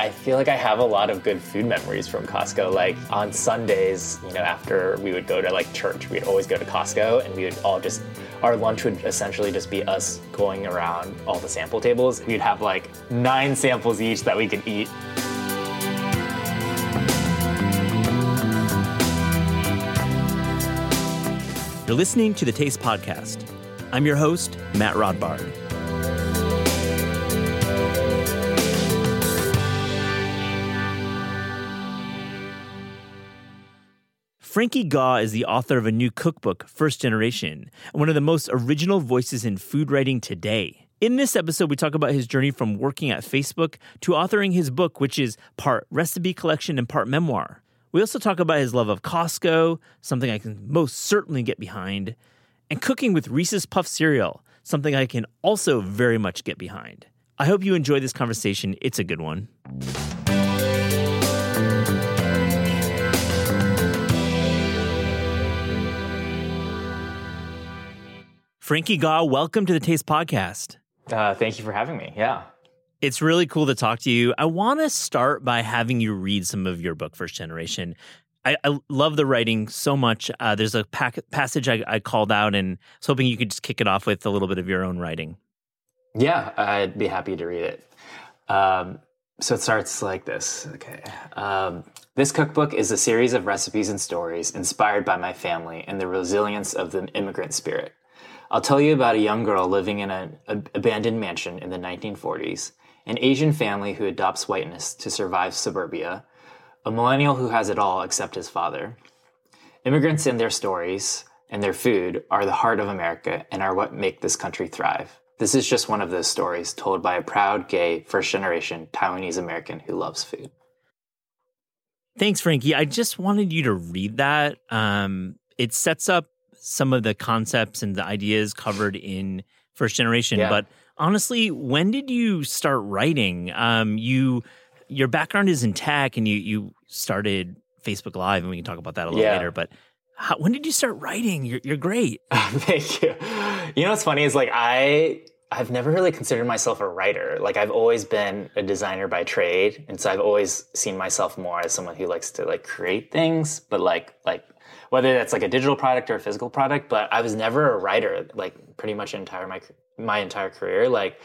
I feel like I have a lot of good food memories from Costco. Like on Sundays, you know, after we would go to like church, we'd always go to Costco and we would all just, our lunch would essentially just be us going around all the sample tables. We'd have like nine samples each that we could eat. You're listening to the Taste Podcast. I'm your host, Matt Rodbard. Frankie Gaw is the author of a new cookbook, First Generation, and one of the most original voices in food writing today. In this episode, we talk about his journey from working at Facebook to authoring his book, which is part recipe collection and part memoir. We also talk about his love of Costco, something I can most certainly get behind, and cooking with Reese's Puff cereal, something I can also very much get behind. I hope you enjoy this conversation. It's a good one. Frankie Gaw, welcome to the Taste Podcast. Uh, thank you for having me. Yeah. It's really cool to talk to you. I want to start by having you read some of your book, First Generation. I, I love the writing so much. Uh, there's a passage I, I, called out, and I was hoping you could just kick it off with a little bit of your own writing. Yeah, I'd be happy to read it. Um, so it starts like this. Okay. Um, this cookbook is a series of recipes and stories inspired by my family and the resilience of the immigrant spirit. I'll tell you about a young girl living in an abandoned mansion in the 1940s, an Asian family who adopts whiteness to survive suburbia, a millennial who has it all except his father. Immigrants and their stories and their food are the heart of America and are what make this country thrive. This is just one of those stories told by a proud, gay, first generation Taiwanese American who loves food. Thanks, Frankie. I just wanted you to read that. Um, it sets up some of the concepts and the ideas covered in first generation yeah. but honestly when did you start writing um, you your background is in tech and you you started facebook live and we can talk about that a little yeah. later but how, when did you start writing you're, you're great thank you you know what's funny is like i I've never really considered myself a writer. Like I've always been a designer by trade, and so I've always seen myself more as someone who likes to like create things, but like like whether that's like a digital product or a physical product. But I was never a writer, like pretty much entire my my entire career. Like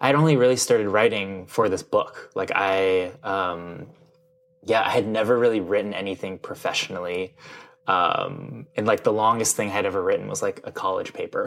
I had only really started writing for this book. Like I, um, yeah, I had never really written anything professionally. Um, and like the longest thing I'd ever written was like a college paper.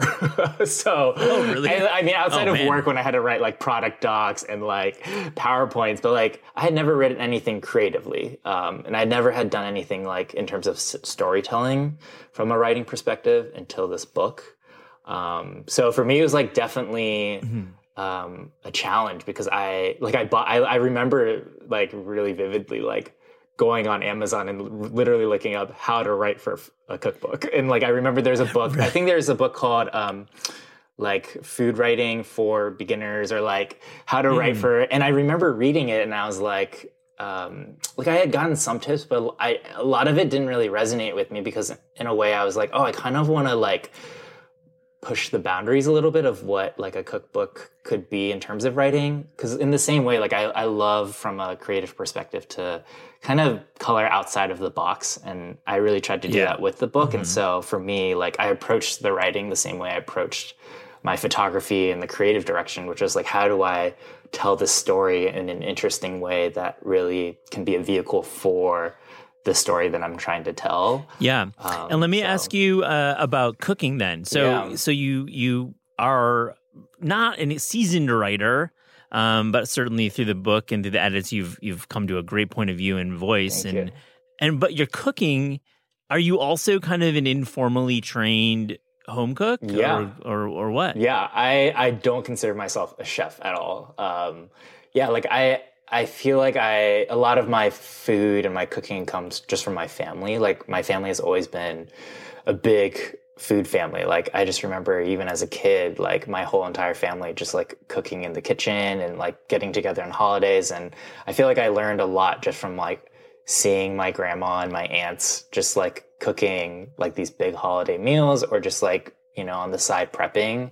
so, oh, really? I, I mean, outside oh, of man. work, when I had to write like product docs and like PowerPoints, but like I had never written anything creatively. Um, and I never had done anything like in terms of s- storytelling from a writing perspective until this book. Um, so for me, it was like definitely, mm-hmm. um, a challenge because I, like I bought, I, I remember like really vividly, like, going on Amazon and literally looking up how to write for a cookbook. And like I remember there's a book. I think there's a book called um, like food writing for beginners or like how to mm. write for. And I remember reading it and I was like, um, like I had gotten some tips, but I a lot of it didn't really resonate with me because in a way I was like, oh, I kind of want to like push the boundaries a little bit of what like a cookbook could be in terms of writing because in the same way like I, I love from a creative perspective to kind of color outside of the box and i really tried to do yeah. that with the book mm-hmm. and so for me like i approached the writing the same way i approached my photography and the creative direction which was like how do i tell this story in an interesting way that really can be a vehicle for the story that I'm trying to tell. Yeah. Um, and let me so. ask you uh, about cooking then. So yeah. so you you are not a seasoned writer, um, but certainly through the book and through the edits, you've you've come to a great point of view and voice. Thank and you. and but you're cooking. Are you also kind of an informally trained home cook? Yeah. Or, or, or what? Yeah. I I don't consider myself a chef at all. Um, yeah. Like I I feel like I a lot of my food and my cooking comes just from my family. Like my family has always been a big food family. Like I just remember even as a kid, like my whole entire family just like cooking in the kitchen and like getting together on holidays. And I feel like I learned a lot just from like seeing my grandma and my aunts just like cooking like these big holiday meals or just like, you know, on the side prepping.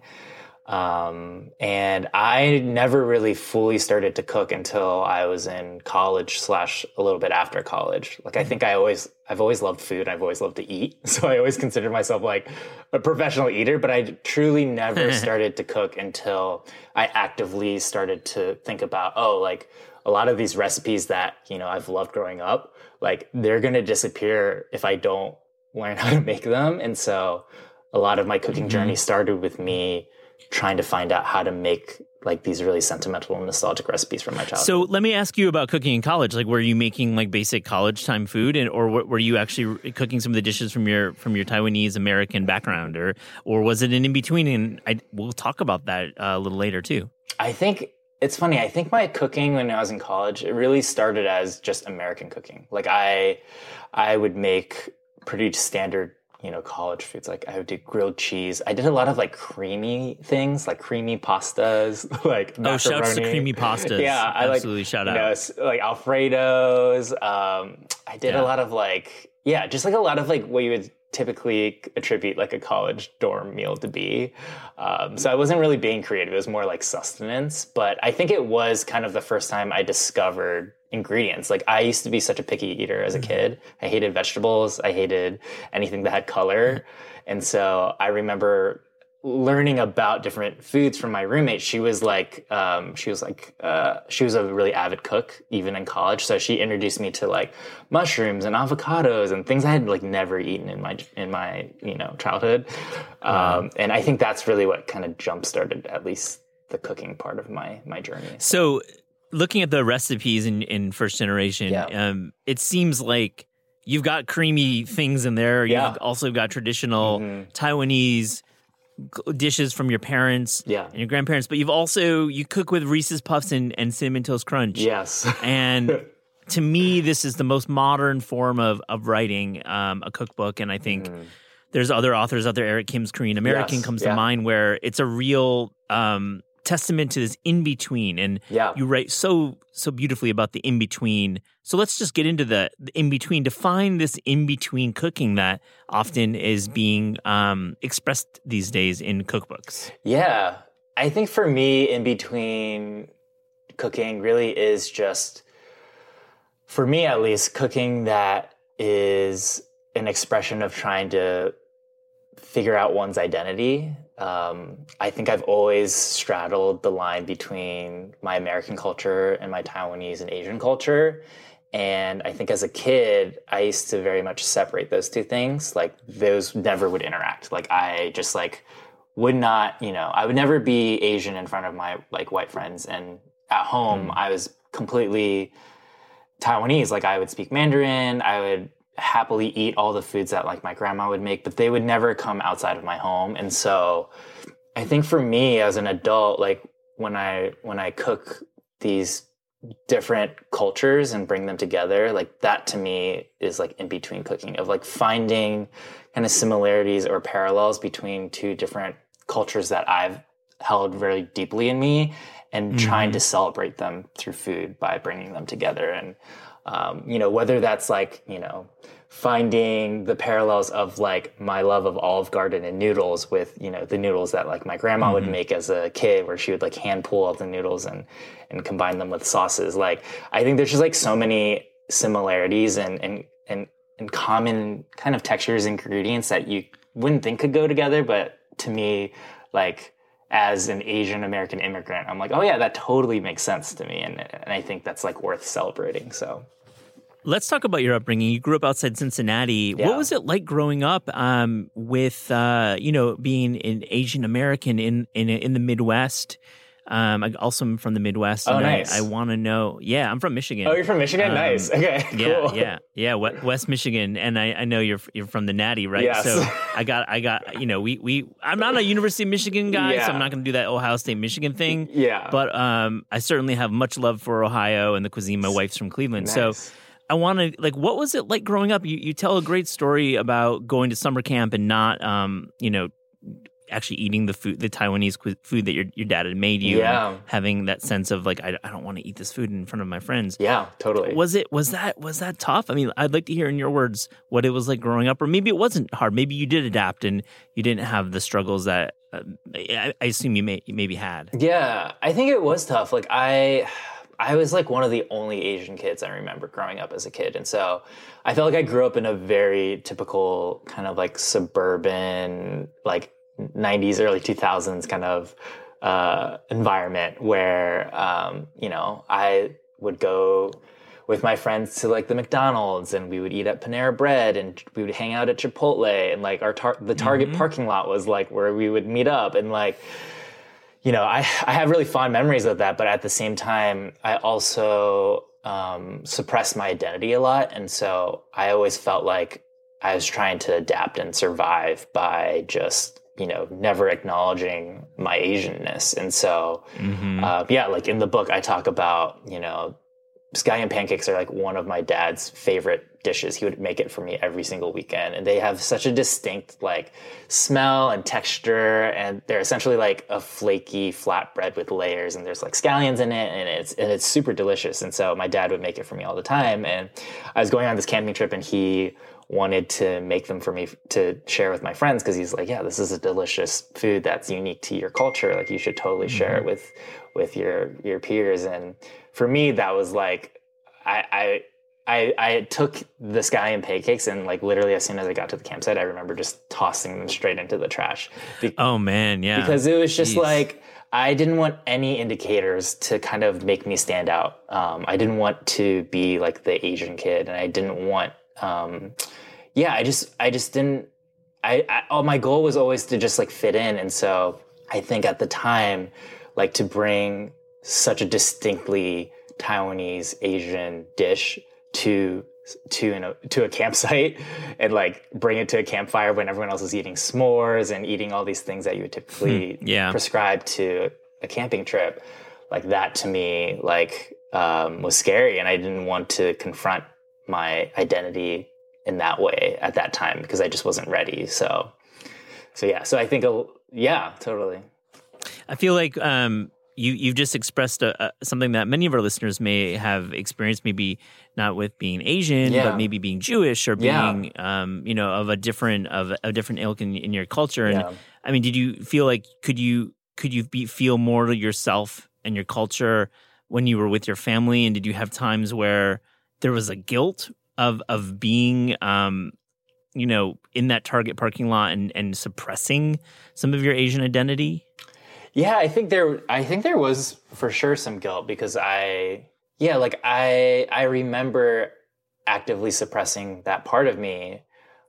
Um, and I never really fully started to cook until I was in college slash a little bit after college. Like I think I always, I've always loved food. I've always loved to eat. So I always considered myself like a professional eater, but I truly never started to cook until I actively started to think about, oh, like a lot of these recipes that, you know, I've loved growing up, like they're going to disappear if I don't learn how to make them. And so a lot of my cooking mm-hmm. journey started with me trying to find out how to make like these really sentimental and nostalgic recipes from my childhood. So let me ask you about cooking in college. Like, were you making like basic college time food, and or were you actually cooking some of the dishes from your from your Taiwanese American background, or or was it an in between? And I we'll talk about that uh, a little later too. I think it's funny. I think my cooking when I was in college it really started as just American cooking. Like I I would make pretty standard you know, college foods. Like I would do grilled cheese. I did a lot of like creamy things, like creamy pastas, like oh, shouts to creamy pastas. Yeah, I absolutely like, shout out. Know, like Alfredos. Um, I did yeah. a lot of like yeah, just like a lot of like what you would typically attribute like a college dorm meal to be. Um, so I wasn't really being creative. It was more like sustenance. But I think it was kind of the first time I discovered ingredients. Like I used to be such a picky eater as a mm-hmm. kid. I hated vegetables. I hated anything that had color. Mm-hmm. And so I remember learning about different foods from my roommate she was like um, she was like uh, she was a really avid cook even in college so she introduced me to like mushrooms and avocados and things i had like never eaten in my in my you know childhood um, and i think that's really what kind of jump started at least the cooking part of my my journey so looking at the recipes in, in first generation, yeah. um, it seems like you've got creamy things in there. You've yeah. also got traditional mm-hmm. Taiwanese dishes from your parents yeah. and your grandparents, but you've also you cook with Reese's Puffs and, and cinnamon toast crunch. Yes, and to me, this is the most modern form of of writing um, a cookbook, and I think. Mm. There's other authors out there. Eric Kim's Korean American yes, comes yeah. to mind, where it's a real um, testament to this in between and yeah. you write so so beautifully about the in between so let's just get into the, the in between define this in between cooking that often is being um, expressed these days in cookbooks. Yeah. I think for me in between cooking really is just for me at least cooking that is an expression of trying to figure out one's identity um, I think I've always straddled the line between my American culture and my Taiwanese and Asian culture. And I think as a kid, I used to very much separate those two things. Like those never would interact. Like I just like would not, you know, I would never be Asian in front of my like white friends. And at home, mm. I was completely Taiwanese. Like I would speak Mandarin. I would happily eat all the foods that like my grandma would make, but they would never come outside of my home. And so I think for me as an adult, like when I when I cook these different cultures and bring them together, like that to me is like in between cooking of like finding kind of similarities or parallels between two different cultures that I've held very deeply in me and mm-hmm. trying to celebrate them through food by bringing them together and um, you know, whether that's like, you know, finding the parallels of like my love of Olive Garden and noodles with, you know, the noodles that like my grandma mm-hmm. would make as a kid where she would like hand pull all the noodles and, and combine them with sauces. Like, I think there's just like so many similarities and, and, and, and common kind of textures, and ingredients that you wouldn't think could go together. But to me, like, as an Asian American immigrant, I'm like, oh yeah, that totally makes sense to me, and and I think that's like worth celebrating. So. Let's talk about your upbringing. You grew up outside Cincinnati. Yeah. What was it like growing up um, with, uh, you know, being an Asian American in, in in the Midwest? Um, I also am from the Midwest. Oh, and nice. I, I want to know. Yeah, I'm from Michigan. Oh, you're from Michigan? Um, nice. Okay. Yeah, cool. yeah, yeah. West Michigan, and I, I know you're you're from the Nati, right? Yes. So I got I got you know we we I'm not a University of Michigan guy, Yeah. so I'm not going to do that Ohio State Michigan thing. Yeah. But um, I certainly have much love for Ohio and the cuisine. My wife's from Cleveland, so I want to like, what was it like growing up? You you tell a great story about going to summer camp and not um, you know, actually eating the food, the Taiwanese cu- food that your your dad had made you. Yeah. having that sense of like, I, I don't want to eat this food in front of my friends. Yeah, totally. Was it was that was that tough? I mean, I'd like to hear in your words what it was like growing up, or maybe it wasn't hard. Maybe you did adapt and you didn't have the struggles that uh, I, I assume you may you maybe had. Yeah, I think it was tough. Like I I was like one of the only Asian kids I remember growing up as a kid. And so I felt like I grew up in a very typical kind of like suburban like 90s early 2000s kind of uh environment where um you know, I would go with my friends to like the McDonald's and we would eat at Panera Bread and we would hang out at Chipotle and like our tar- the Target parking lot was like where we would meet up and like you know, I, I have really fond memories of that, but at the same time, I also um, suppressed my identity a lot. And so I always felt like I was trying to adapt and survive by just, you know, never acknowledging my Asianness. And so, Mm-hmm. uh, yeah, like in the book, I talk about, you know, scallion pancakes are like one of my dad's favorite dishes. He would make it for me every single weekend. And they have such a distinct like smell and texture. And they're essentially like a flaky flatbread with layers and there's like scallions in it and it's, and it's super delicious. And so my dad would make it for me all the time. And I was going on this camping trip and he wanted to make them for me to share with my friends because he's like, yeah, this is a delicious food that's unique to your culture. Like you should totally share it with with your your peers. And for me, that was like, I I I, I took the scallion pancakes and like literally as soon as I got to the campsite, I remember just tossing them straight into the trash. Be- Oh man, yeah. because it was just Jeez. like I didn't want any indicators to kind of make me stand out. Um, I didn't want to be like the Asian kid, and I didn't want. Um, yeah, I just I just didn't. I, I oh, my goal was always to just like fit in, and so I think at the time, like to bring such a distinctly Taiwanese Asian dish to to an, to a campsite and like bring it to a campfire when everyone else is eating s'mores and eating all these things that you would typically yeah. prescribe to a camping trip like that to me like um, was scary and i didn't want to confront my identity in that way at that time because i just wasn't ready so so yeah so i think a, yeah totally I feel like um, you you've just expressed a, a, something that many of our listeners may have experienced, maybe not with being Asian, Yeah. but maybe being Jewish or Yeah. being um, you know of a different of a different ilk in, in your culture. And Yeah. I mean, did you feel like could you could you be, feel more to yourself and your culture when you were with your family? And did you have times where there was a guilt of of being um, you know in that Target parking lot and and suppressing some of your Asian identity? Yeah, I think there I think there was for sure some guilt because I yeah, like I I remember actively suppressing that part of me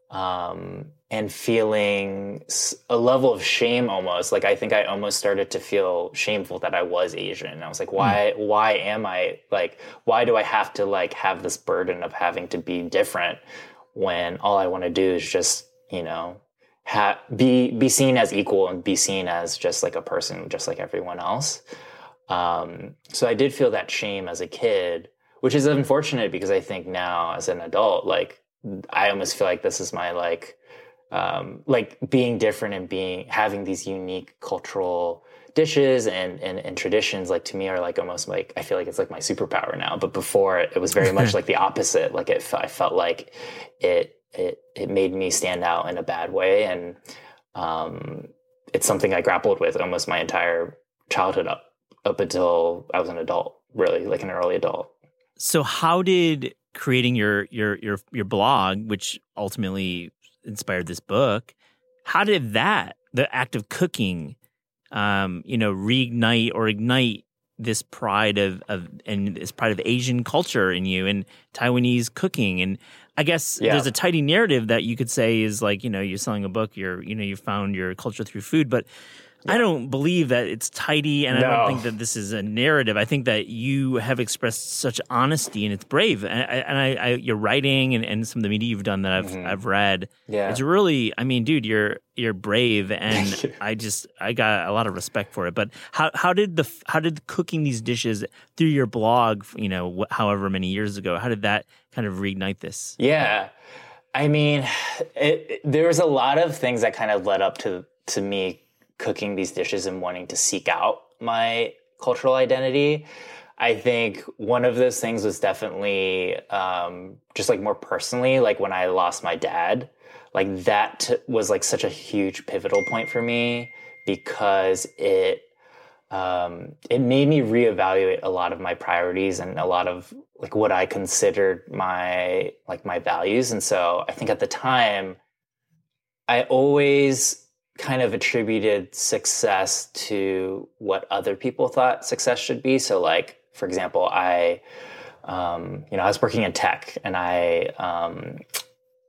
um and feeling a level of shame almost. Like i think i almost started to feel shameful that i was asian. And i was like why why am i like why do i have to like have this burden of having to be different when all i want to do is just you know ha- be be seen as equal and be seen as just like a person just like everyone else? Um, so i did feel that shame as a kid which is unfortunate because i think now as an adult like i almost feel like this is my like um, like being different and being having these unique cultural dishes and, and and traditions like to me are like almost like i feel like it's like my superpower now. But before it, was very much like the opposite. Like it i felt like it it it made me stand out in a bad way. And um it's something i grappled with almost my entire childhood up up until i was an adult really like an early adult. So how did creating your your your your blog, which ultimately inspired this book, how did that the act of cooking, um, you know, reignite or ignite this pride of of and this pride of Asian culture in you and Taiwanese cooking and I guess Yeah. there's a tidy narrative that you could say is like you know you're selling a book you're you know you found your culture through food but I don't believe that it's tidy, and I don't think that this is a narrative. I think that you have expressed such honesty, and it's brave. And, I, and I, I, your writing and, and some of the media you've done that I've I've read, Mm-hmm. Yeah. it's really. I mean, dude, you're you're brave, and. I just I got a lot of respect for it. But how how did the how did cooking these dishes through your blog, you know, however many years ago, how did that kind of reignite this? Yeah. I mean, it, it- there was a lot of things that kind of led up to to me cooking these dishes and wanting to seek out my cultural identity. I think one of those things was definitely um, just like more personally, like when I lost my dad. Like that t- was like such a huge pivotal point for me because it um, it made me reevaluate a lot of my priorities and a lot of like what I considered my like my values. And so I think at the time, I always kind of attributed success to what other people thought success should be. So like, for example, I, um, you know, I was working in tech and I, um,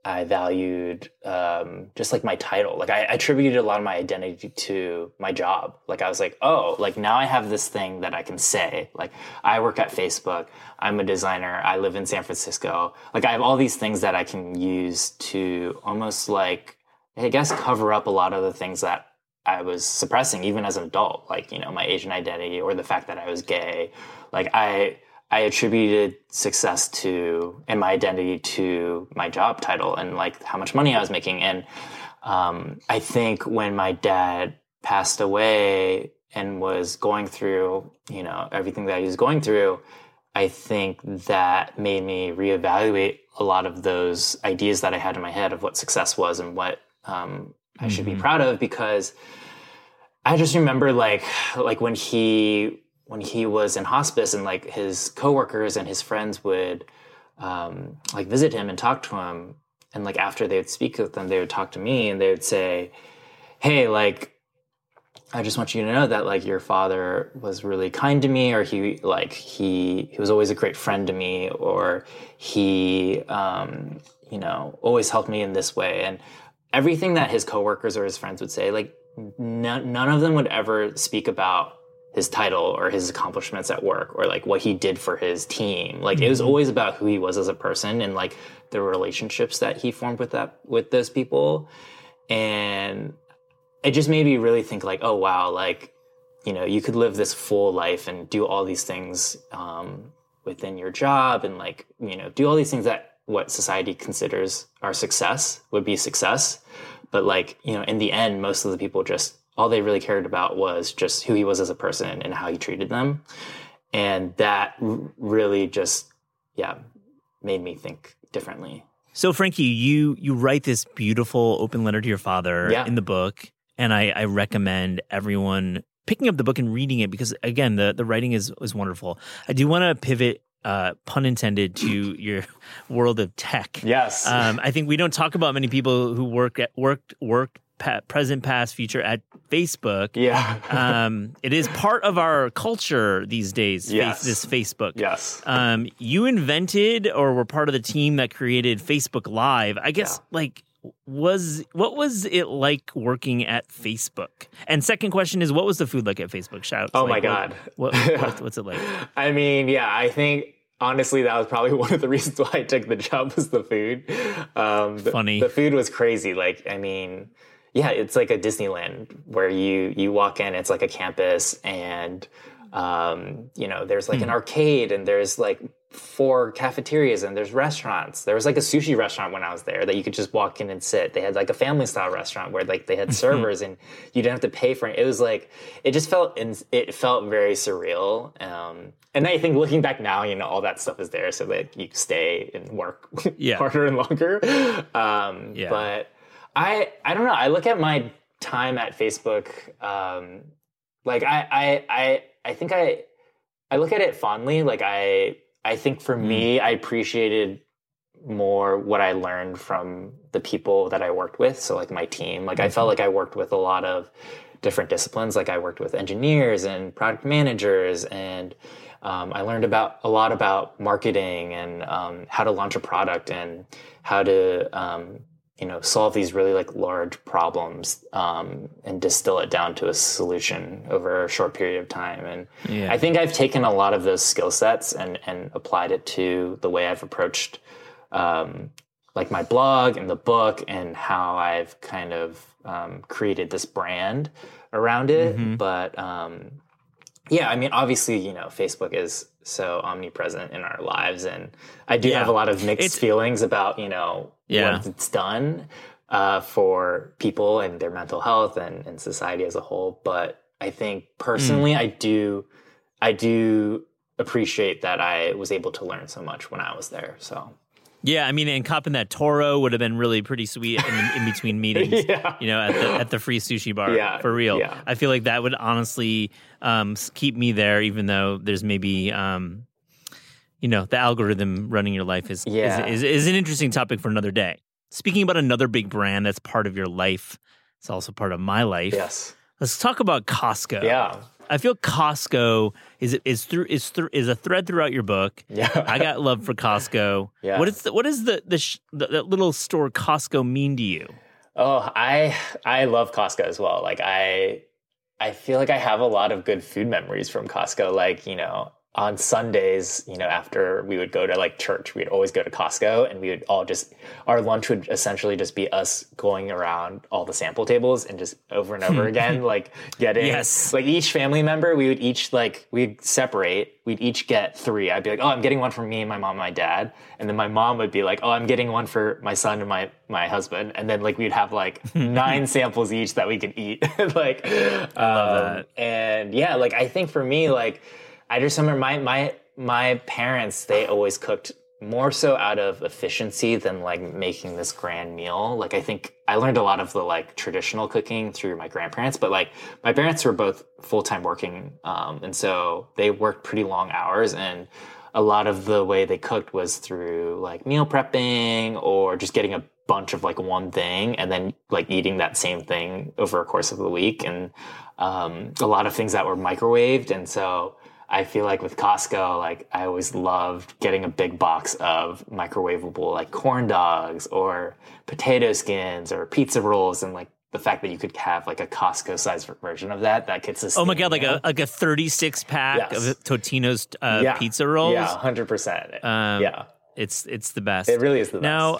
I valued um, just like my title. Like I, attributed a lot of my identity to my job. Like I was like, oh, like now I have this thing that I can say. Like I work at Facebook. I'm a designer. I live in San Francisco. Like I have all these things that I can use to almost like, I guess, cover up a lot of the things that I was suppressing, even as an adult. Like you know, my Asian identity or the fact that I was gay. Like I. I attributed success to and my identity to my job title and like how much money I was making. And um, I think when my dad passed away and was going through, you know, everything that he was going through, I think that made me reevaluate a lot of those ideas that I had in my head of what success was and what um, I should be Mhm. proud of because I just remember like like when he when he was in hospice and like his coworkers and his friends would um, like visit him and talk to him and like after they would speak with them they would talk to me and they would say hey like i just want you to know that like your father was really kind to me or he like he he was always a great friend to me or he um you know always helped me in this way and everything that his coworkers or his friends would say like none, none of them would ever speak about his title or his accomplishments at work or like what he did for his team. Like it was always about who he was as a person and like the relationships that he formed with that with those people. And it just made me really think like, oh wow, like, you know, you could live this full life and do all these things um, within your job and like, you know, do all these things that what society considers our success would be success. But like, you know, in the end, most of the people just all they really cared about was just who he was as a person and how he treated them. And that really just, yeah, made me think differently. So, Frankie, you you write this beautiful open letter to your father Yeah. in the book, and I, I recommend everyone picking up the book and reading it because, again, the the writing is is wonderful. I do want to pivot, uh, pun intended, to your world of tech. Yes. Um, I think we don't talk about many people who work at worked work present, past, future at Facebook. yeah. Um, it is part of our culture these days. Yes. this Facebook. yes. Um, you invented or were part of the team that created Facebook Live. I guess like was what was it like working at Facebook? And second question is what was the food like at Facebook? Shout. Oh like, my God. What, what, what's it like? I mean, yeah, I think honestly that was probably one of the reasons why I took the job was the food. Um, the, Funny. The food was crazy. Like, I mean, yeah, it's like a Disneyland where you you walk in, it's like a campus, and um, you know, there's like an arcade, and there's like four cafeterias, and there's restaurants. There was like a sushi restaurant when I was there that you could just walk in and sit. They had like a family style restaurant where like they had servers, and you didn't have to pay for it. It was like it just felt in, it felt very surreal. Um, and I think looking back now, you know, all that stuff is there so that you stay and work Yeah. harder and longer. Um, Yeah. But I, I don't know. I look at my time at Facebook, um, like I, I, I, I think I, I look at it fondly. Like I, I think for me, I appreciated more what I learned from the people that I worked with. So like my team, like I felt like I worked with a lot of different disciplines. Like I worked with engineers and product managers and um, I learned about a lot about marketing and um, how to launch a product and how to um, you know solve these really like large problems um, and distill it down to a solution over a short period of time and Yeah. i think i've taken a lot of those skill sets and and applied it to the way i've approached um, like my blog and the book and how i've kind of um, created this brand around it Mm-hmm. but um, yeah i mean obviously you know facebook is so omnipresent in our lives and i do Yeah. have a lot of mixed It's- feelings about you know Yeah. what it's done uh, for people and their mental health and, and society as a whole but i think personally i do i do appreciate that i was able to learn so much when i was there so Yeah, I mean, and copping that Toro would have been really pretty sweet in, in between meetings. Yeah. You know, at the at the free sushi bar. Yeah, for real. yeah. I feel like that would honestly um, keep me there, even though there's maybe. Um, you know, the algorithm running your life is, Yeah. is, is is an interesting topic for another day. Speaking about another big brand that's part of your life, it's also part of my life. yes Let's talk about Costco. yeah I feel Costco is is through is through is a thread throughout your book. yeah I got love for Costco. Yeah. What is the, what is the the, sh- the that little store Costco mean to you? Oh, I I love Costco as well. Like I I feel like I have a lot of good food memories from Costco. Like, you know, on Sundays, you know, after we would go to like church, we'd always go to Costco and we would all just our lunch would essentially just be us going around all the sample tables and just over and over again, like getting Yes. like each family member, we would each like we'd separate. We'd each get three. I'd be like, oh, I'm getting one for me, my mom, and my dad, and then my mom would be like, oh, I'm getting one for my son and my my husband, and then like we'd have like nine samples each that we could eat, like, um, that. and yeah, like I think for me, like I just remember my my my parents, they always cooked more so out of efficiency than like making this grand meal. Like I think I learned a lot of the like traditional cooking through my grandparents, but like my parents were both full time working, um, and so they worked pretty long hours and. A lot of the way they cooked was through like meal prepping or just getting a bunch of like one thing and then like eating that same thing over a course of the week and um, a lot of things that were microwaved and so I feel like with Costco, like I always loved getting a big box of microwavable like corn dogs or potato skins or pizza rolls and like the fact that you could have like a Costco sized version of that that could sustain. Oh my god, like a like a 36 pack Yes. of Totino's uh, Yeah. pizza rolls. Yeah, hundred percent. Um, Yeah, It's it's the best. it really is the best. Now,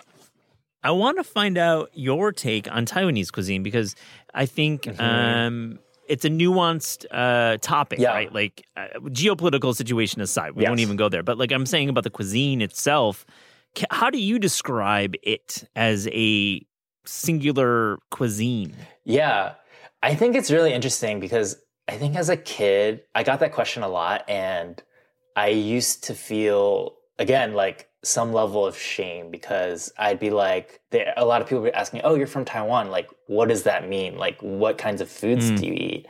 I want to find out your take on Taiwanese cuisine because I think um, it's a nuanced uh, topic, Yeah. right? Like uh, geopolitical situation aside, we Yes. won't even go there. But like I'm saying about the cuisine itself, how do you describe it as a singular cuisine? Yeah, I think it's really interesting because I think as a kid, I got that question a lot, and I used to feel again like some level of shame because I'd be like, there, a lot of people would ask me, "Oh, you're from Taiwan. Like, what does that mean? Like, what kinds of foods Mm. do you eat?"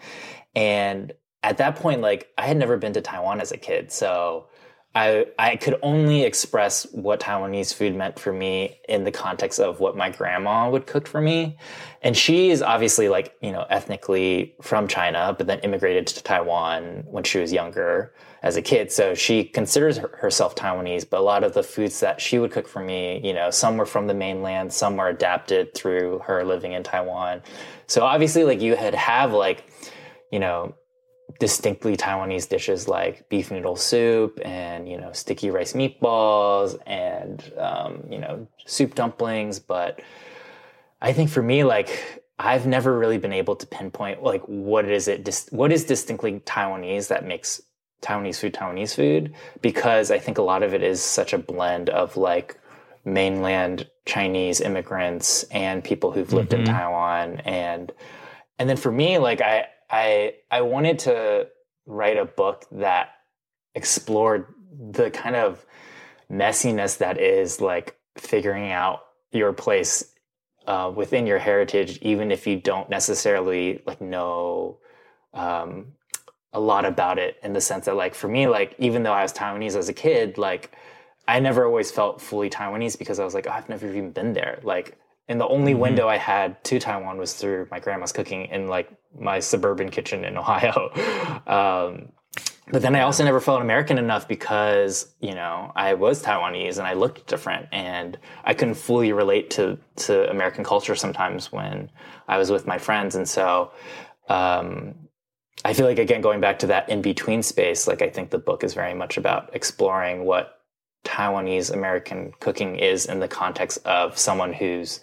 And at that point, like, I had never been to Taiwan as a kid, so I I could only express what Taiwanese food meant for me in the context of what my grandma would cook for me. And she is obviously like, you know, ethnically from China, but then immigrated to Taiwan when she was younger as a kid. So she considers herself Taiwanese, but a lot of the foods that she would cook for me, you know, some were from the mainland, some were adapted through her living in Taiwan. So obviously like you had have like, you know, distinctly Taiwanese dishes like beef noodle soup and you know sticky rice meatballs and um, you know soup dumplings. But I think for me, like I've never really been able to pinpoint like what is it what is distinctly Taiwanese that makes Taiwanese food Taiwanese food because I think a lot of it is such a blend of like mainland Chinese immigrants and people who've lived in Mhm. Taiwan and and then for me like I I I wanted to write a book that explored the kind of messiness that is like figuring out your place uh, within your heritage, even if you don't necessarily like know um, a lot about it. In the sense that, like for me, like even though I was Taiwanese as a kid, like I never always felt fully Taiwanese because I was like, oh, I've never even been there. Like, and the only Mhm. window I had to Taiwan was through my grandma's cooking in like my suburban kitchen in Ohio. um, but then I also never felt American enough because you know I was Taiwanese and I looked different, and I couldn't fully relate to to American culture sometimes when I was with my friends, and so um, I feel like again going back to that in between space. Like I think the book is very much about exploring what Taiwanese American cooking is in the context of someone who's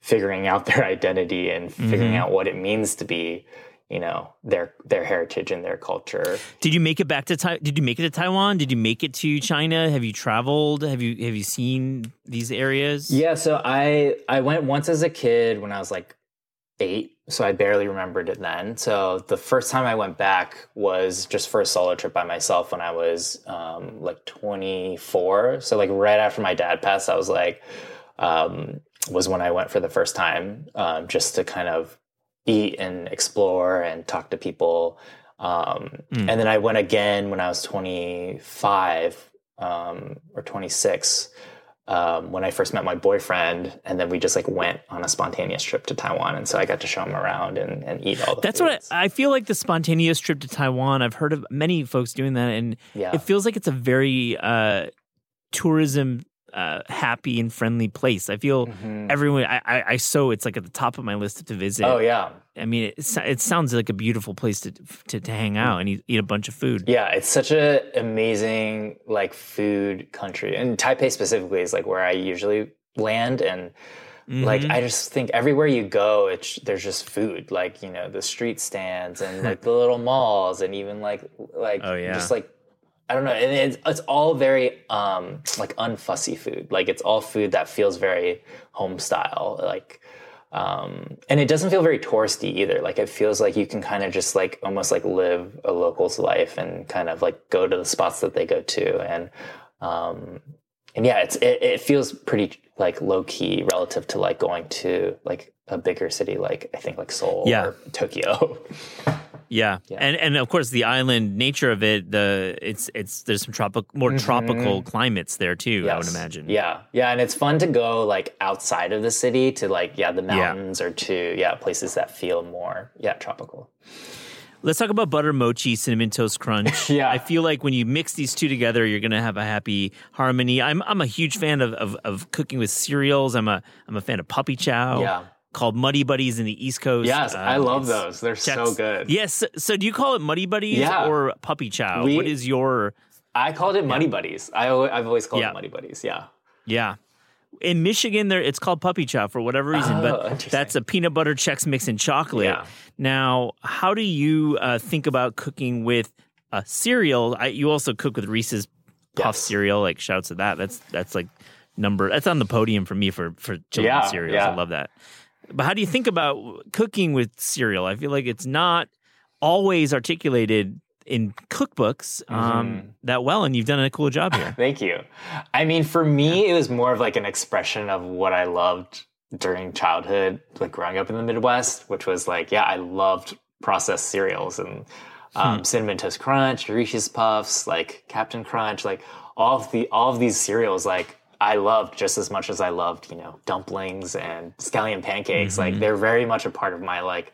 figuring out their identity and figuring Mhm. out what it means to be you know their their heritage and their culture Did you make it back to Tai- Did you make it to Taiwan? Did you make it to China? Have you traveled? Have you have you seen these areas? Yeah, so I I went once as a kid when I was like eight, so I barely remembered it then. So the first time I went back was just for a solo trip by myself when I was um, like 24. So like right after my dad passed, I was like, um, was when I went for the first time, um, just to kind of eat and explore and talk to people. Um, Mm. And then I went again when I was 25 um, or 26 um, when I first met my boyfriend, and then we just like went on a spontaneous trip to Taiwan, and so I got to show him around and, and eat all the. That's what. I, I feel like the spontaneous trip to Taiwan. I've heard of many folks doing that, and Yeah. it feels like it's a very uh, tourism uh, happy and friendly place. I feel Mhm. everyone. I, I, I so it's like at the top of my list to visit. Oh yeah, I mean, it, it sounds like a beautiful place to to, to hang out and eat, eat a bunch of food. yeah. It's such an amazing like food country, and Taipei specifically is like where I usually land, and like Mhm. I just think everywhere you go, it's there's just food. Like you know the street stands and like the little malls, and even like like Oh, yeah. just like I don't know, and it's it's all very um like unfussy food. Like it's all food that feels very home style. Like um and it doesn't feel very touristy either. Like it feels like you can kind of just like almost like live a local's life and kind of like go to the spots that they go to and um and yeah, it's it, it feels pretty like low key relative to like going to like a bigger city like I think like Seoul Yeah. or Tokyo. Yeah. Yeah. and and of course the island nature of it. The it's it's there's some tropical, more mm-hmm. tropical climates there too. I would imagine. Yeah, yeah, and it's fun to go like outside of the city to like yeah the mountains or to yeah places that feel more yeah tropical. Let's talk about butter mochi, cinnamon toast crunch. Yeah. I feel like when you mix these two together, you're gonna have a happy harmony. I'm I'm a huge fan of of, of cooking with cereals. I'm a I'm a fan of puppy chow. Yeah. Called Muddy Buddies in the East Coast. Yes, I Um, love those. They're so good. Yes. So do you call it Muddy Buddies Yeah. or Puppy Chow? We- what is your I called it Muddy Buddies. I I've always called Yeah. it Muddy Buddies. Yeah. Yeah. In Michigan, there it's called puppy chow for whatever reason, Oh, but that's a peanut butter Chex Mix and chocolate. Yeah. Now, how do you uh, think about cooking with a cereal? I, you also cook with Reese's Puff Yes. cereal. Like shouts to that. That's that's like number. That's on the podium for me for for children's Yeah, cereals. yeah. I love that. But how do you think about cooking with cereal? I feel like it's not always articulated in cookbooks Mm-hmm. um, that well, and you've done a cool job here. Thank you. I mean, for me, it was more of like an expression of what I loved during childhood, like growing up in the Midwest, which was like, yeah, I loved processed cereals and um, cinnamon toast crunch, Reese's Puffs, like Captain Crunch, like all of the all of these cereals, like I loved just as much as I loved, you know, dumplings and scallion pancakes. Like they're very much a part of my like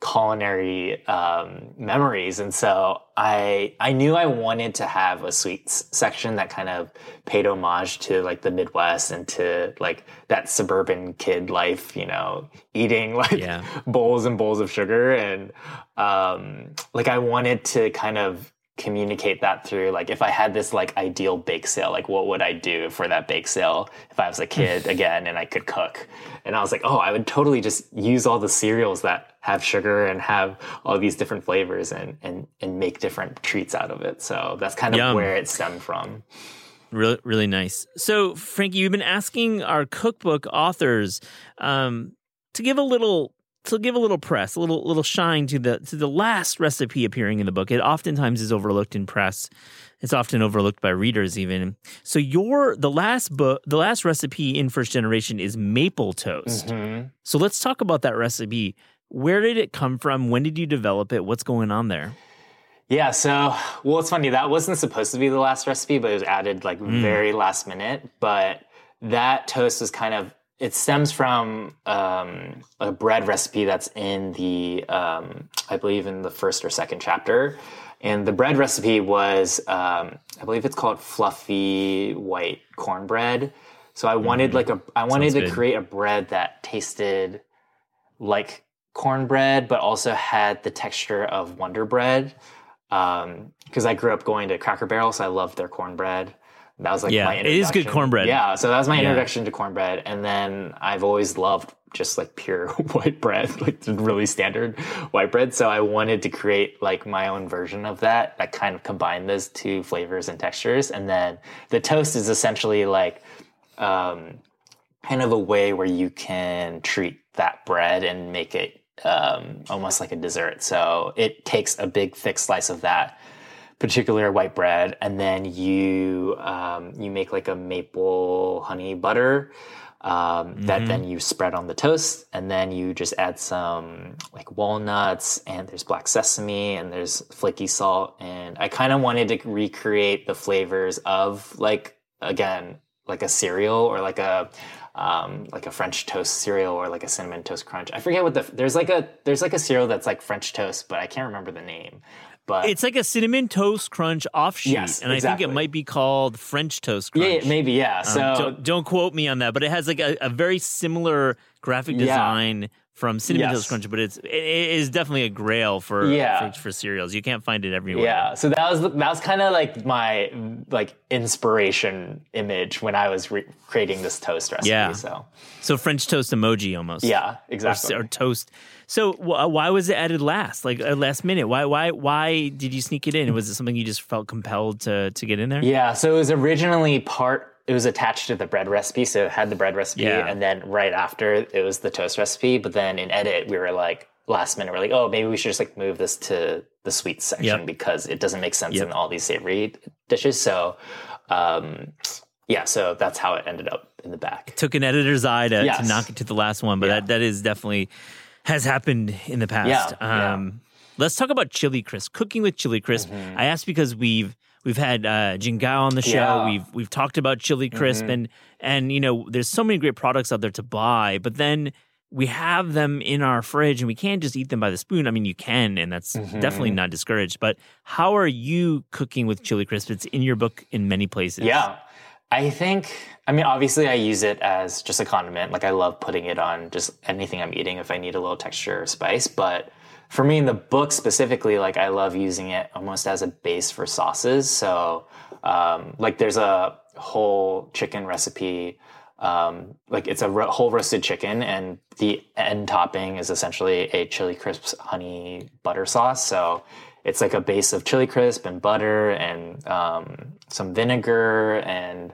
culinary um, memories, and so I I knew I wanted to have a sweets section that kind of paid homage to like the Midwest and to like that suburban kid life, you know, eating like Yeah. bowls and bowls of sugar, and um, like I wanted to kind of communicate that through like if I had this like ideal bake sale, like what would I do for that bake sale if I was a kid again and I could cook? And I was like, oh, I would totally just use all the cereals that have sugar and have all these different flavors and and and make different treats out of it. So that's kind of Yum. where it stemmed from. Really, really nice. So, Frankie, you've been asking our cookbook authors um, to give a little to give a little press, a little little shine to the to the last recipe appearing in the book. It oftentimes is overlooked in press. It's often overlooked by readers, even. So, your the last book, the last recipe in First Generation is maple toast. Mm-hmm. So, let's talk about that recipe. Where did it come from? When did you develop it? What's going on there? Yeah, so well, it's funny that wasn't supposed to be the last recipe, but it was added like very last minute. But that toast was kind of it stems from um, a bread recipe that's in the um, I believe in the first or second chapter, And the bread recipe was, um, I believe it's called fluffy white cornbread. So I wanted like a, I wanted. Sounds to good. create a bread that tasted like cornbread, but also had the texture of Wonder Bread. Because I grew up going to Cracker Barrel, so I loved their cornbread. That was like Yeah, my it is good introduction. cornbread. Yeah, so that was my Yeah. introduction to cornbread, and then I've always loved just like pure white bread, like really standard white bread. So I wanted to create like my own version of that that kind of combined those two flavors and textures. And then the toast is essentially like um, kind of a way where you can treat that bread and make it um, almost like a dessert. So it takes a big thick slice of that particular white bread, and then you um, you make like a maple honey butter um, that then you spread on the toast, and then you just add some like walnuts, and there's black sesame, and there's flaky salt, and I kind of wanted to recreate the flavors of like again like a cereal or like a um, like a French toast cereal or like a cinnamon toast crunch. I forget what the there's like a there's like a cereal that's like French toast, but I can't remember the name. But It's like a cinnamon toast crunch offshoot, Yes, and I think it might be called French toast crunch. yeah, maybe yeah. Um, So don't, don't quote me on that, but it has like a, a very similar graphic Yeah. From cinnamon Yes. toast crunch, but it's it, is definitely a grail for, Yeah. for for cereals. You can't find it everywhere. yeah, so that was that was kind of like my like inspiration image when I was re- creating this toast recipe. Yeah. So So French toast emoji almost. yeah, Or, exactly. or toast. So wh- why was it added last, like uh, last minute? Why why why did you sneak it in? Was it something you just felt compelled to to get in there? Yeah, so it was originally part. It was attached to the bread recipe, so it had the bread recipe, Yeah. and then right after it was the toast recipe. But then in edit, we were like last minute, we're like, oh, maybe we should just like move this to the sweets section Yep. because it doesn't make sense Yep. in all these savory dishes. So, um, yeah, so that's how it ended up in the back. It took an editor's eye to, to knock it to the last one, but Yeah. that, that is definitely has happened in the past. Yeah, yeah. Um, Let's talk about chili crisp. Cooking with chili crisp. I asked because we've we've had uh, Jing Gao on the show. Yeah. We've we've talked about chili crisp, and and you know there's so many great products out there to buy, but then we have them in our fridge and we can't just eat them by the spoon. I mean, you can, and that's definitely not discouraged. But how are you cooking with chili crisp? It's in your book in many places. Yeah. I think, I mean, obviously, I use it as just a condiment. Like, I love putting it on just anything I'm eating if I need a little texture or spice. But for me, in the book specifically, like, I love using it almost as a base for sauces. So, um, like, there's a whole chicken recipe. Um, like, it's a ro- whole roasted chicken, and the end topping is essentially a chili crisps honey butter sauce. So, it's like a base of chili crisp and butter and um, some vinegar and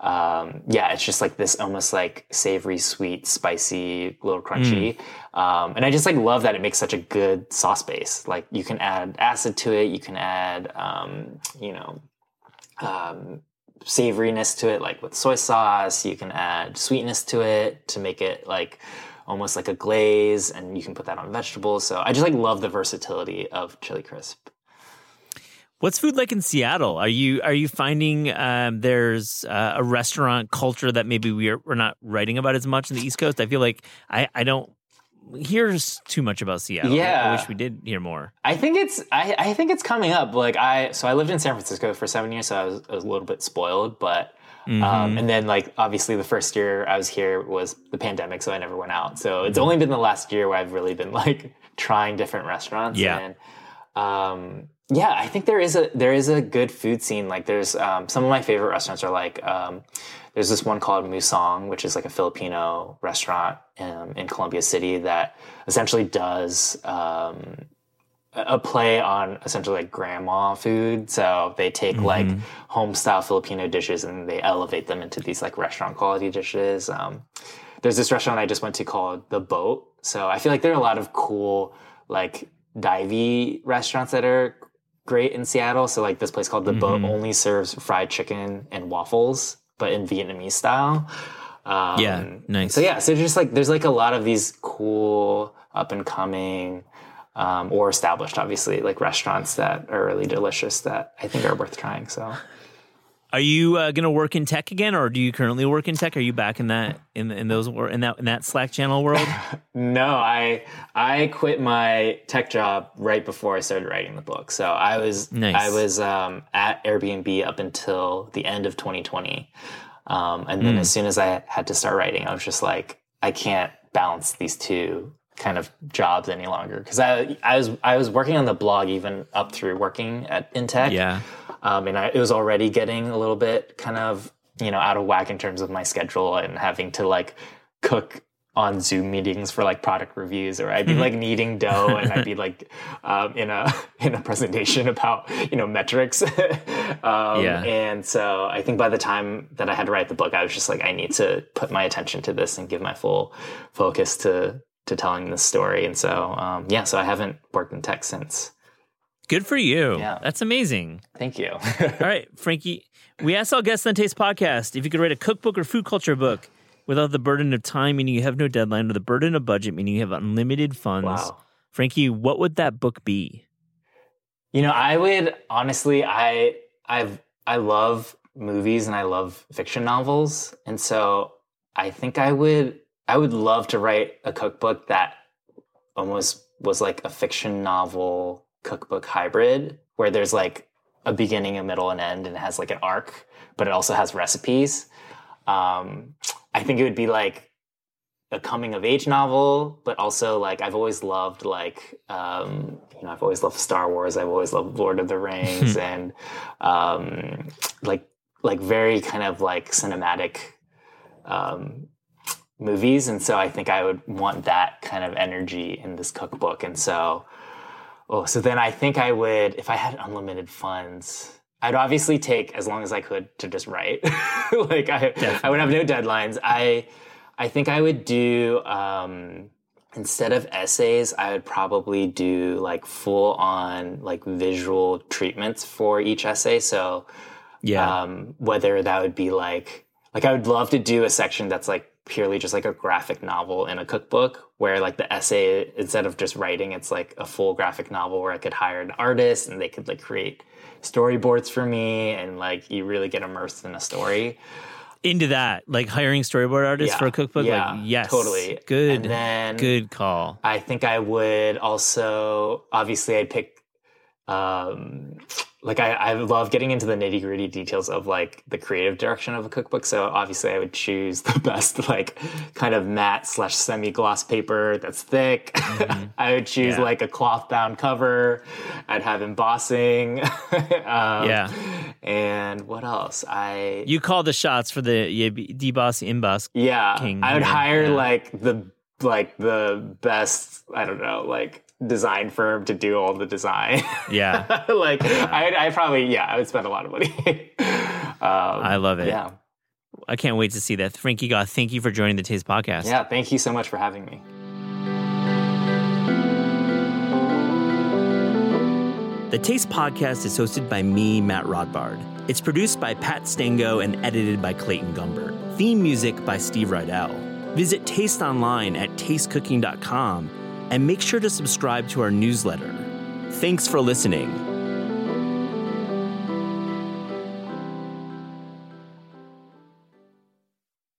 um, yeah, it's just like this almost like savory, sweet, spicy, little crunchy. Um, and I just like love that it makes such a good sauce base. Like you can add acid to it, you can add um, you know um, savoriness to it, like with soy sauce. You can add sweetness to it to make it like almost like a glaze, and you can put that on vegetables. So I just like love the versatility of chili crisp. What's food like in Seattle? Are you are you finding um, there's uh, a restaurant culture that maybe we're we're not writing about as much in the East Coast? I feel like I I don't hear s- too much about Seattle. I- I Yeah. wish we did hear more. I think it's I, I think it's coming up. Like I so I lived in San Francisco for seven years, so I was, I was a little bit spoiled. But um, and then like obviously the first year I was here was the pandemic, so I never went out. So it's only been the last year where I've really been like trying different restaurants. Yeah. And um, yeah, I think there is a there is a good food scene. Like there's um, some of my favorite restaurants are like um, there's this one called Musang, which is like a Filipino restaurant um, in Columbia City that essentially does um, a play on essentially like grandma food. So they take like home style Filipino dishes and they elevate them into these like restaurant quality dishes. Um, there's this restaurant I just went to called The Boat. So I feel like there are a lot of cool like divey restaurants that are great in Seattle. So like this place called The Boat only serves fried chicken and waffles, but in Vietnamese style. Um, Yeah, nice. So yeah, so just like there's like a lot of these cool up and coming um, or established, obviously, like restaurants that are really delicious that I think are worth trying. So Are you uh, going to work in tech again, or do you currently work in tech? Are you back in that in in those in that in that Slack channel world? no, I I quit my tech job right before I started writing the book. So I was nice. I was um, at Airbnb up until the end of 2020, um, and then mm. as soon as I had to start writing, I was just like, I can't balance these two kind of jobs any longer because I I was I was working on the blog even up through working at in tech. Yeah. Um, and I, it was already getting a little bit kind of you know out of whack in terms of my schedule and having to like cook on Zoom meetings for like product reviews, or I'd be like kneading dough, and I'd be like um, in a in a presentation about you know metrics. um, yeah. And so I think by the time that I had to write the book, I was just like, I need to put my attention to this and give my full focus to to telling this story. And so um, yeah, so I haven't worked in tech since. Good for you. Yeah. That's amazing. Thank you. all right, Frankie. We asked all guests on Taste Podcast if you could write a cookbook or food culture book without the burden of time, meaning you have no deadline, or the burden of budget, meaning you have unlimited funds. Wow. Frankie, what would that book be? You know, I would honestly, I I've I love movies and I love fiction novels, and so I think I would I would love to write a cookbook that almost was like a fiction novel cookbook hybrid, where there's like a beginning, a middle, and end, and it has like an arc, but it also has recipes. Um, I think it would be like a coming of age novel, but also like I've always loved like um, you know I've always loved Star Wars. I've always loved Lord of the Rings and um, like like very kind of like cinematic um, movies, and so I think I would want that kind of energy in this cookbook. And so oh, so then I think I would if I had unlimited funds. I'd obviously take as long as I could to just write. like I, I would have no deadlines. I, I think I would do um, instead of essays, I would probably do like full on like visual treatments for each essay. So, yeah, um, whether that would be like like I would love to do a section that's like purely just like a graphic novel in a cookbook where like the essay instead of just writing it's like a full graphic novel where i could hire an artist and they could like create storyboards for me and like you really get immersed in a story. Into that like hiring storyboard artists yeah, for a cookbook? Yeah, like yes. totally. Good and then good call. I think i would also obviously i'd pick um like I, I love getting into the nitty gritty details of like the creative direction of a cookbook. So obviously I would choose the best like kind of matte slash semi gloss paper that's thick. Mm-hmm. I would choose yeah. like a cloth bound cover. I'd have embossing. um, yeah. And what else? I you call the shots for the deboss emboss. Yeah, king, I would hire yeah. like the like the best. I don't know like design firm to do all the design. Yeah. like I, I probably, yeah, I would spend a lot of money. um, I love it. Yeah. I can't wait to see that. Frankie Gaw, thank you for joining the Taste Podcast. Yeah, thank you so much for having me. The Taste Podcast is hosted by me, Matt Rodbard. It's produced by Pat Stango and edited by Clayton Gumbert. Theme music by Steve Rydell. Visit Taste online at tastecooking.com and make sure to subscribe to our newsletter. Thanks for listening.